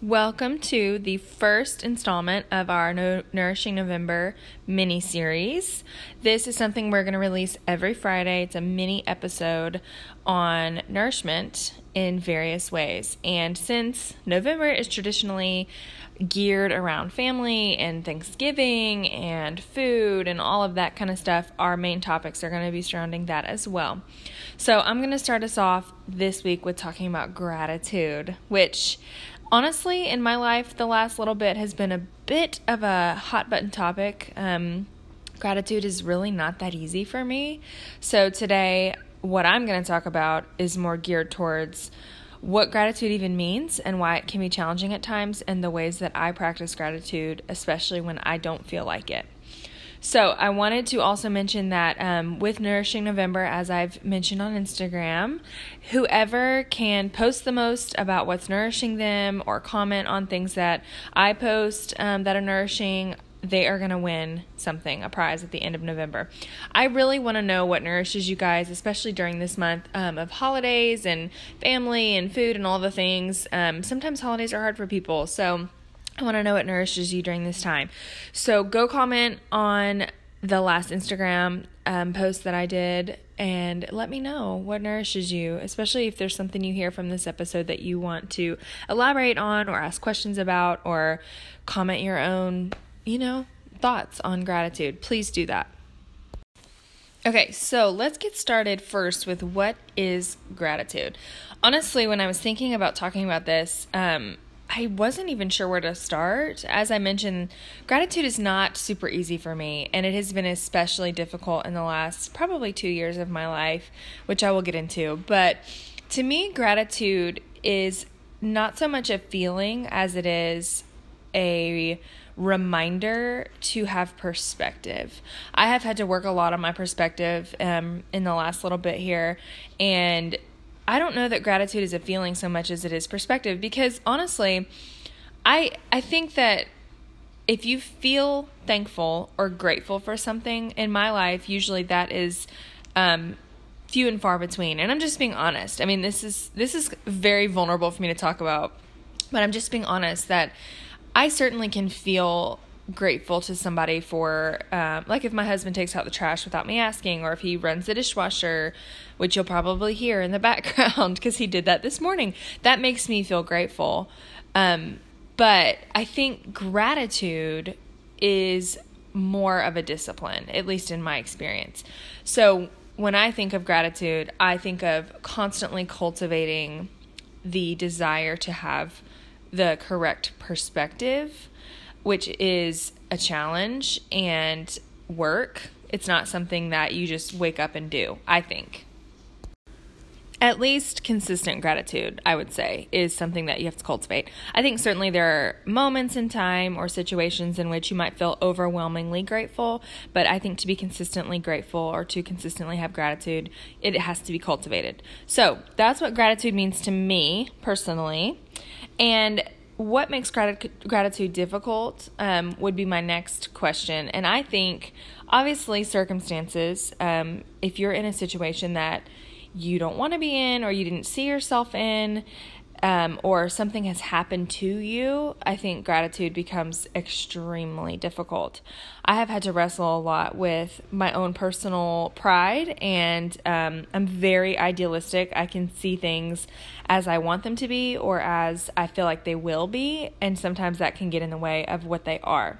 Welcome to the first installment of our no- Nourishing November mini series. This is something we're going to release every Friday. It's a mini episode on nourishment in various ways. And since November is traditionally geared around family and Thanksgiving and food and all of that kind of stuff, our main topics are going to be surrounding that as well. So, I'm going to start us off this week with talking about gratitude, which honestly, in my life, the last little bit has been a bit of a hot button topic. Um, gratitude is really not that easy for me. So, today, what I'm going to talk about is more geared towards what gratitude even means and why it can be challenging at times, and the ways that I practice gratitude, especially when I don't feel like it. So, I wanted to also mention that um, with Nourishing November, as I've mentioned on Instagram, whoever can post the most about what's nourishing them or comment on things that I post um, that are nourishing, they are going to win something, a prize at the end of November. I really want to know what nourishes you guys, especially during this month um, of holidays and family and food and all the things. Um, sometimes holidays are hard for people. So, I want to know what nourishes you during this time. So go comment on the last Instagram um, post that I did and let me know what nourishes you, especially if there's something you hear from this episode that you want to elaborate on or ask questions about or comment your own, you know, thoughts on gratitude. Please do that. Okay, so let's get started first with what is gratitude. Honestly, when I was thinking about talking about this, um, I wasn't even sure where to start. As I mentioned, gratitude is not super easy for me, and it has been especially difficult in the last probably two years of my life, which I will get into. But to me, gratitude is not so much a feeling as it is a reminder to have perspective. I have had to work a lot on my perspective um, in the last little bit here, and I don't know that gratitude is a feeling so much as it is perspective because honestly, I I think that if you feel thankful or grateful for something in my life, usually that is um, few and far between. And I'm just being honest. I mean, this is this is very vulnerable for me to talk about, but I'm just being honest that I certainly can feel grateful to somebody for um, like if my husband takes out the trash without me asking or if he runs the dishwasher which you'll probably hear in the background because he did that this morning that makes me feel grateful. Um, but i think gratitude is more of a discipline at least in my experience. So when i think of gratitude i think of constantly cultivating the desire to have the correct perspective which is a challenge and work. It's not something that you just wake up and do, I think. At least consistent gratitude, I would say, is something that you have to cultivate. I think certainly there are moments in time or situations in which you might feel overwhelmingly grateful, but I think to be consistently grateful or to consistently have gratitude, it has to be cultivated. So that's what gratitude means to me personally. And what makes grat- gratitude difficult um, would be my next question. And I think, obviously, circumstances, um, if you're in a situation that you don't want to be in or you didn't see yourself in, um, or something has happened to you, I think gratitude becomes extremely difficult. I have had to wrestle a lot with my own personal pride, and um, I'm very idealistic. I can see things as I want them to be or as I feel like they will be, and sometimes that can get in the way of what they are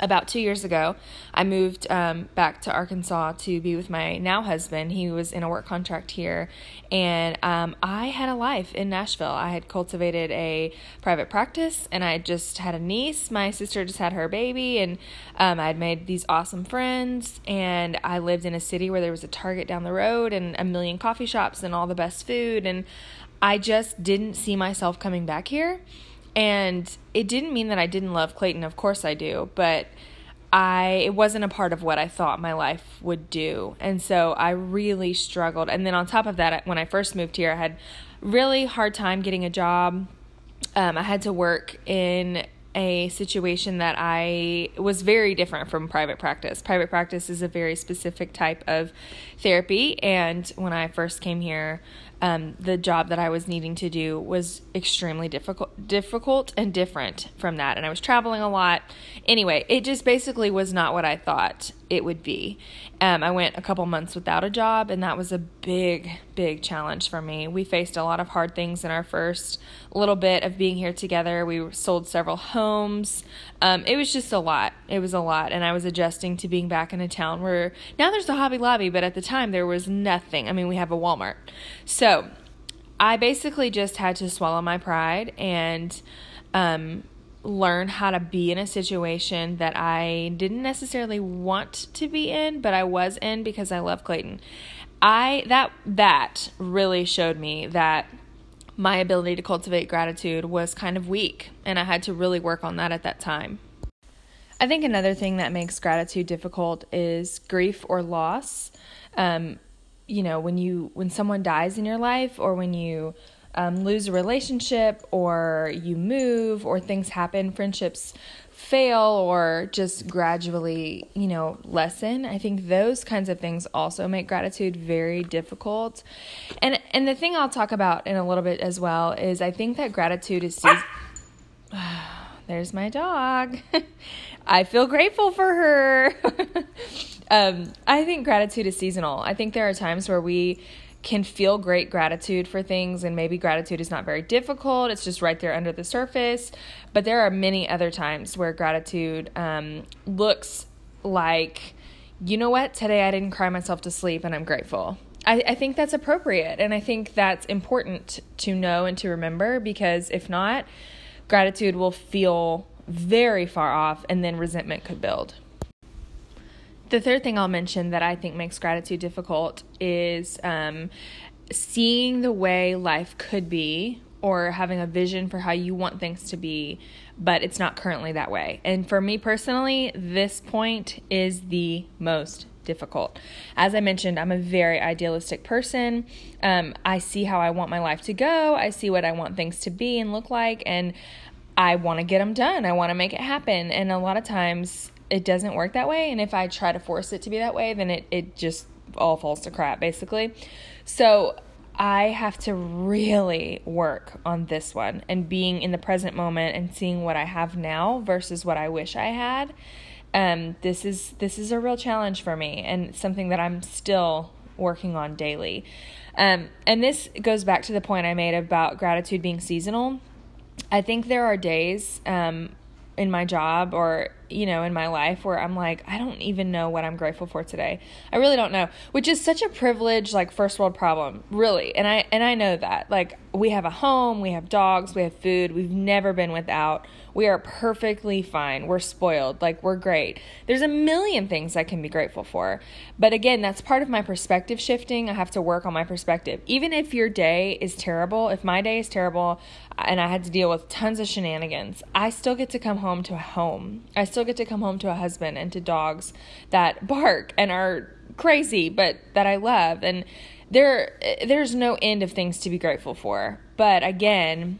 about two years ago, I moved um, back to Arkansas to be with my now husband. He was in a work contract here, and um, I had a life in Nashville. I had cultivated a private practice, and I just had a niece. My sister just had her baby, and um, I had made these awesome friends. And I lived in a city where there was a Target down the road, and a million coffee shops, and all the best food. And I just didn't see myself coming back here. And it didn't mean that I didn't love Clayton, of course I do, but I it wasn't a part of what I thought my life would do. And so I really struggled. And then on top of that, when I first moved here, I had really hard time getting a job. Um, I had to work in a situation that I was very different from private practice. Private practice is a very specific type of therapy, and when I first came here, um, the job that I was needing to do was extremely difficult, difficult and different from that. And I was traveling a lot. Anyway, it just basically was not what I thought it would be. Um, I went a couple months without a job, and that was a big, big challenge for me. We faced a lot of hard things in our first little bit of being here together. We sold several homes. Um, it was just a lot. It was a lot, and I was adjusting to being back in a town where now there's a Hobby Lobby, but at the time there was nothing. I mean, we have a Walmart. So I basically just had to swallow my pride and um, learn how to be in a situation that I didn't necessarily want to be in, but I was in because I love Clayton. I that that really showed me that my ability to cultivate gratitude was kind of weak, and I had to really work on that at that time. I think another thing that makes gratitude difficult is grief or loss. Um, you know, when you when someone dies in your life, or when you um, lose a relationship or you move or things happen, friendships fail or just gradually, you know, lessen. I think those kinds of things also make gratitude very difficult. And and the thing I'll talk about in a little bit as well is I think that gratitude is season- There's my dog. I feel grateful for her. um, I think gratitude is seasonal. I think there are times where we can feel great gratitude for things, and maybe gratitude is not very difficult. It's just right there under the surface. But there are many other times where gratitude um, looks like, you know what, today I didn't cry myself to sleep, and I'm grateful. I, I think that's appropriate, and I think that's important to know and to remember because if not, gratitude will feel very far off, and then resentment could build. The third thing I'll mention that I think makes gratitude difficult is um, seeing the way life could be or having a vision for how you want things to be, but it's not currently that way. And for me personally, this point is the most difficult. As I mentioned, I'm a very idealistic person. Um, I see how I want my life to go, I see what I want things to be and look like, and I want to get them done. I want to make it happen. And a lot of times, it doesn't work that way and if i try to force it to be that way then it, it just all falls to crap basically. So i have to really work on this one and being in the present moment and seeing what i have now versus what i wish i had. Um, this is this is a real challenge for me and something that i'm still working on daily. Um, and this goes back to the point i made about gratitude being seasonal. I think there are days um, in my job or you know in my life where I'm like I don't even know what I'm grateful for today. I really don't know, which is such a privilege like first world problem, really. And I and I know that. Like we have a home, we have dogs, we have food. We've never been without. We are perfectly fine. We're spoiled. Like, we're great. There's a million things I can be grateful for. But again, that's part of my perspective shifting. I have to work on my perspective. Even if your day is terrible, if my day is terrible and I had to deal with tons of shenanigans, I still get to come home to a home. I still get to come home to a husband and to dogs that bark and are crazy, but that I love. And there there's no end of things to be grateful for. But again,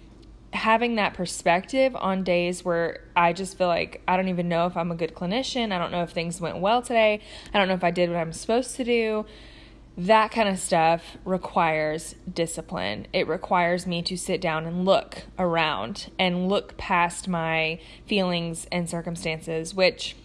having that perspective on days where I just feel like I don't even know if I'm a good clinician, I don't know if things went well today, I don't know if I did what I'm supposed to do. That kind of stuff requires discipline. It requires me to sit down and look around and look past my feelings and circumstances, which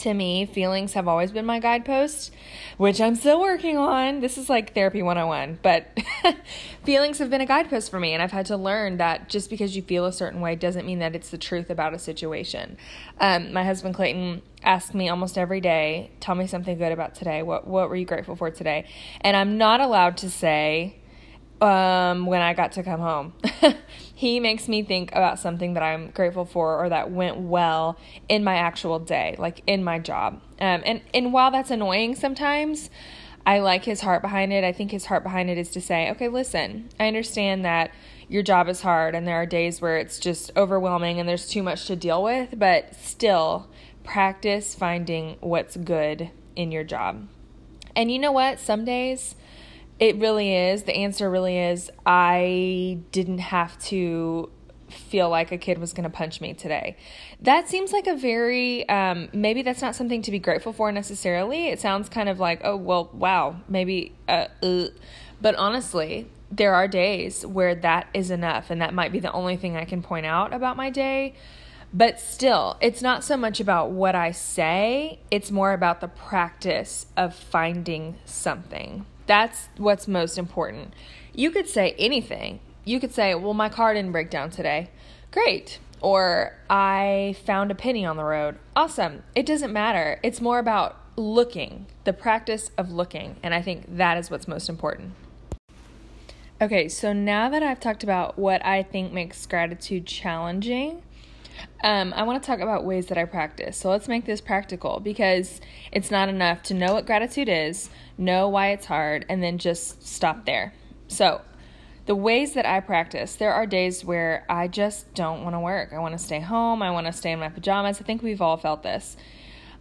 to me, feelings have always been my guidepost, which I'm still working on. This is like therapy 101, but feelings have been a guidepost for me, and I've had to learn that just because you feel a certain way doesn't mean that it's the truth about a situation. Um, my husband Clayton asks me almost every day, "Tell me something good about today. What what were you grateful for today?" And I'm not allowed to say um, when I got to come home. he makes me think about something that I'm grateful for or that went well in my actual day, like in my job. Um, and, and while that's annoying sometimes, I like his heart behind it. I think his heart behind it is to say, okay, listen, I understand that your job is hard and there are days where it's just overwhelming and there's too much to deal with, but still practice finding what's good in your job. And you know what? Some days it really is. The answer really is I didn't have to feel like a kid was going to punch me today. That seems like a very, um, maybe that's not something to be grateful for necessarily. It sounds kind of like, oh, well, wow, maybe, uh, uh. but honestly, there are days where that is enough, and that might be the only thing I can point out about my day. But still, it's not so much about what I say, it's more about the practice of finding something. That's what's most important. You could say anything. You could say, Well, my car didn't break down today. Great. Or I found a penny on the road. Awesome. It doesn't matter. It's more about looking, the practice of looking. And I think that is what's most important. Okay, so now that I've talked about what I think makes gratitude challenging, um, I want to talk about ways that I practice. So let's make this practical because it's not enough to know what gratitude is, know why it's hard, and then just stop there. So, the ways that I practice, there are days where I just don't want to work. I want to stay home. I want to stay in my pajamas. I think we've all felt this.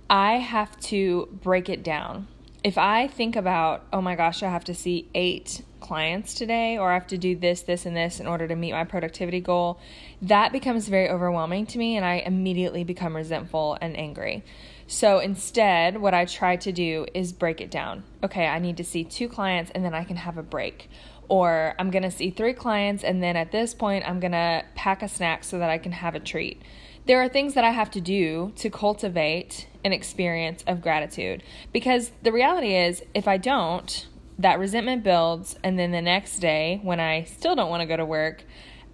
I have to break it down. If I think about, oh my gosh, I have to see eight clients today, or I have to do this, this, and this in order to meet my productivity goal, that becomes very overwhelming to me, and I immediately become resentful and angry. So instead, what I try to do is break it down. Okay, I need to see two clients, and then I can have a break. Or I'm gonna see three clients, and then at this point, I'm gonna pack a snack so that I can have a treat. There are things that I have to do to cultivate an experience of gratitude because the reality is, if I don't, that resentment builds, and then the next day, when I still don't want to go to work,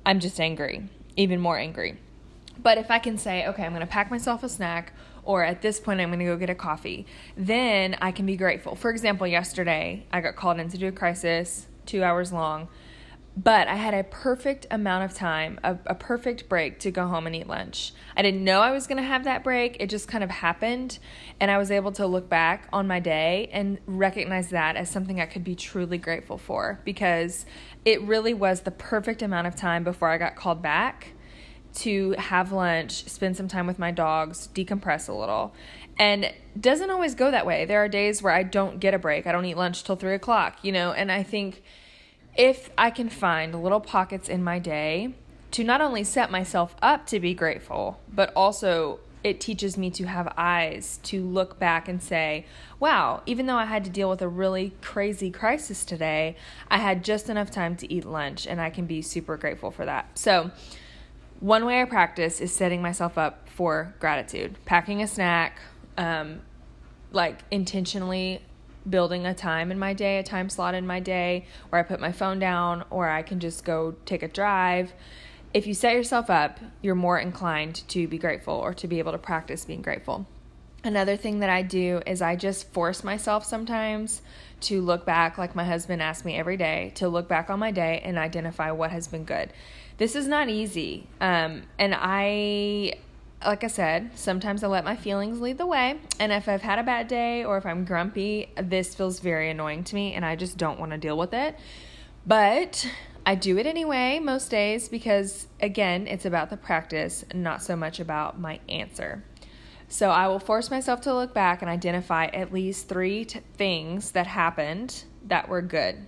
I'm just angry, even more angry. But if I can say, okay, I'm going to pack myself a snack, or at this point, I'm going to go get a coffee, then I can be grateful. For example, yesterday, I got called in to do a crisis, two hours long. But I had a perfect amount of time, a, a perfect break to go home and eat lunch. I didn't know I was going to have that break. It just kind of happened. And I was able to look back on my day and recognize that as something I could be truly grateful for because it really was the perfect amount of time before I got called back to have lunch, spend some time with my dogs, decompress a little. And doesn't always go that way. There are days where I don't get a break. I don't eat lunch till three o'clock, you know, and I think if I can find little pockets in my day to not only set myself up to be grateful, but also it teaches me to have eyes to look back and say, wow, even though I had to deal with a really crazy crisis today, I had just enough time to eat lunch, and I can be super grateful for that. So, one way I practice is setting myself up for gratitude, packing a snack, um, like intentionally building a time in my day, a time slot in my day where I put my phone down or I can just go take a drive. If you set yourself up, you're more inclined to be grateful or to be able to practice being grateful. Another thing that I do is I just force myself sometimes to look back, like my husband asks me every day, to look back on my day and identify what has been good. This is not easy. Um, and I like I said, sometimes I let my feelings lead the way. And if I've had a bad day or if I'm grumpy, this feels very annoying to me and I just don't want to deal with it. But I do it anyway most days because, again, it's about the practice, not so much about my answer. So I will force myself to look back and identify at least three t- things that happened that were good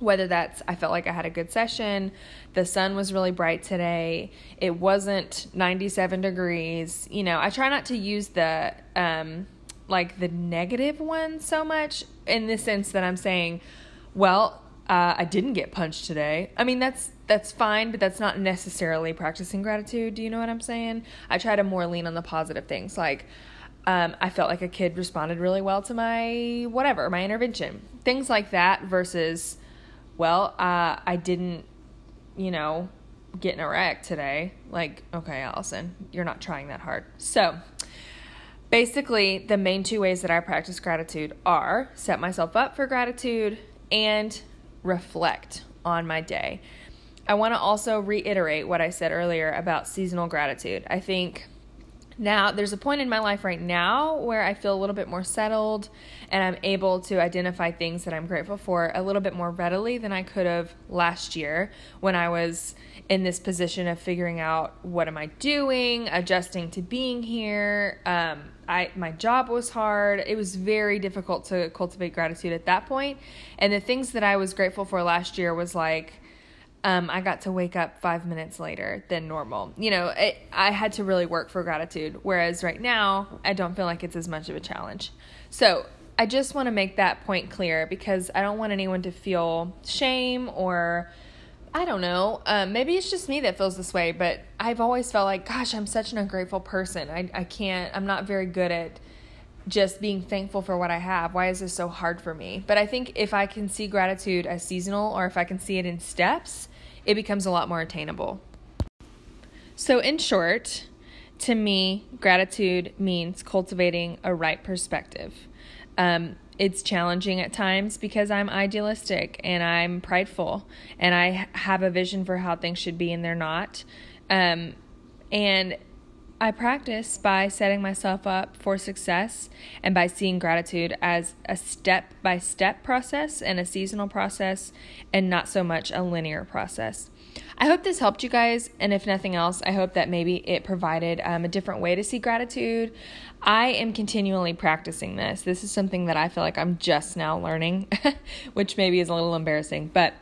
whether that's I felt like I had a good session, the sun was really bright today, it wasn't 97 degrees. You know, I try not to use the um like the negative one so much in the sense that I'm saying, well, uh, I didn't get punched today. I mean, that's that's fine, but that's not necessarily practicing gratitude. Do you know what I'm saying? I try to more lean on the positive things, like um, I felt like a kid responded really well to my whatever, my intervention, things like that, versus well, uh, I didn't, you know, get in a wreck today. Like, okay, Allison, you're not trying that hard. So, basically, the main two ways that I practice gratitude are set myself up for gratitude and reflect on my day. I want to also reiterate what I said earlier about seasonal gratitude. I think now, there's a point in my life right now where I feel a little bit more settled and I'm able to identify things that I'm grateful for a little bit more readily than I could have last year when I was in this position of figuring out what am I doing, adjusting to being here. Um, I my job was hard. It was very difficult to cultivate gratitude at that point. And the things that I was grateful for last year was like um, I got to wake up five minutes later than normal. You know, it, I had to really work for gratitude, whereas right now, I don't feel like it's as much of a challenge. So, I just want to make that point clear because I don't want anyone to feel shame or I don't know. Um, maybe it's just me that feels this way, but I've always felt like, gosh, I'm such an ungrateful person. I, I can't, I'm not very good at just being thankful for what I have. Why is this so hard for me? But I think if I can see gratitude as seasonal or if I can see it in steps, it becomes a lot more attainable. So, in short, to me, gratitude means cultivating a right perspective. Um, it's challenging at times because I'm idealistic and I'm prideful and I have a vision for how things should be and they're not. Um, and I practice by setting myself up for success and by seeing gratitude as a step by step process and a seasonal process and not so much a linear process. I hope this helped you guys, and if nothing else, I hope that maybe it provided um, a different way to see gratitude. I am continually practicing this. This is something that I feel like I'm just now learning, which maybe is a little embarrassing, but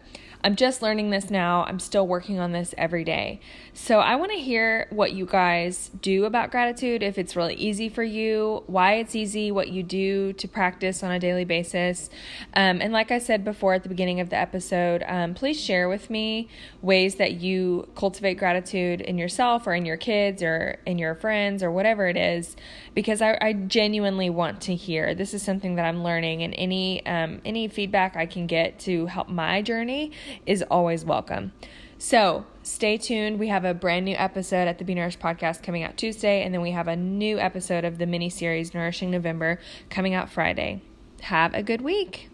I'm just learning this now. I'm still working on this every day. So I want to hear what you guys do about gratitude, if it's really easy for you, why it's easy, what you do to practice on a daily basis. Um, and like I said before at the beginning of the episode, um, please share with me ways that you cultivate gratitude in yourself or in your kids or in your friends or whatever it is, because I, I genuinely want to hear. This is something that I'm learning, and any um, any feedback I can get to help my journey is always welcome. So stay tuned. We have a brand new episode at the Be Nourished podcast coming out Tuesday, and then we have a new episode of the mini series Nourishing November coming out Friday. Have a good week.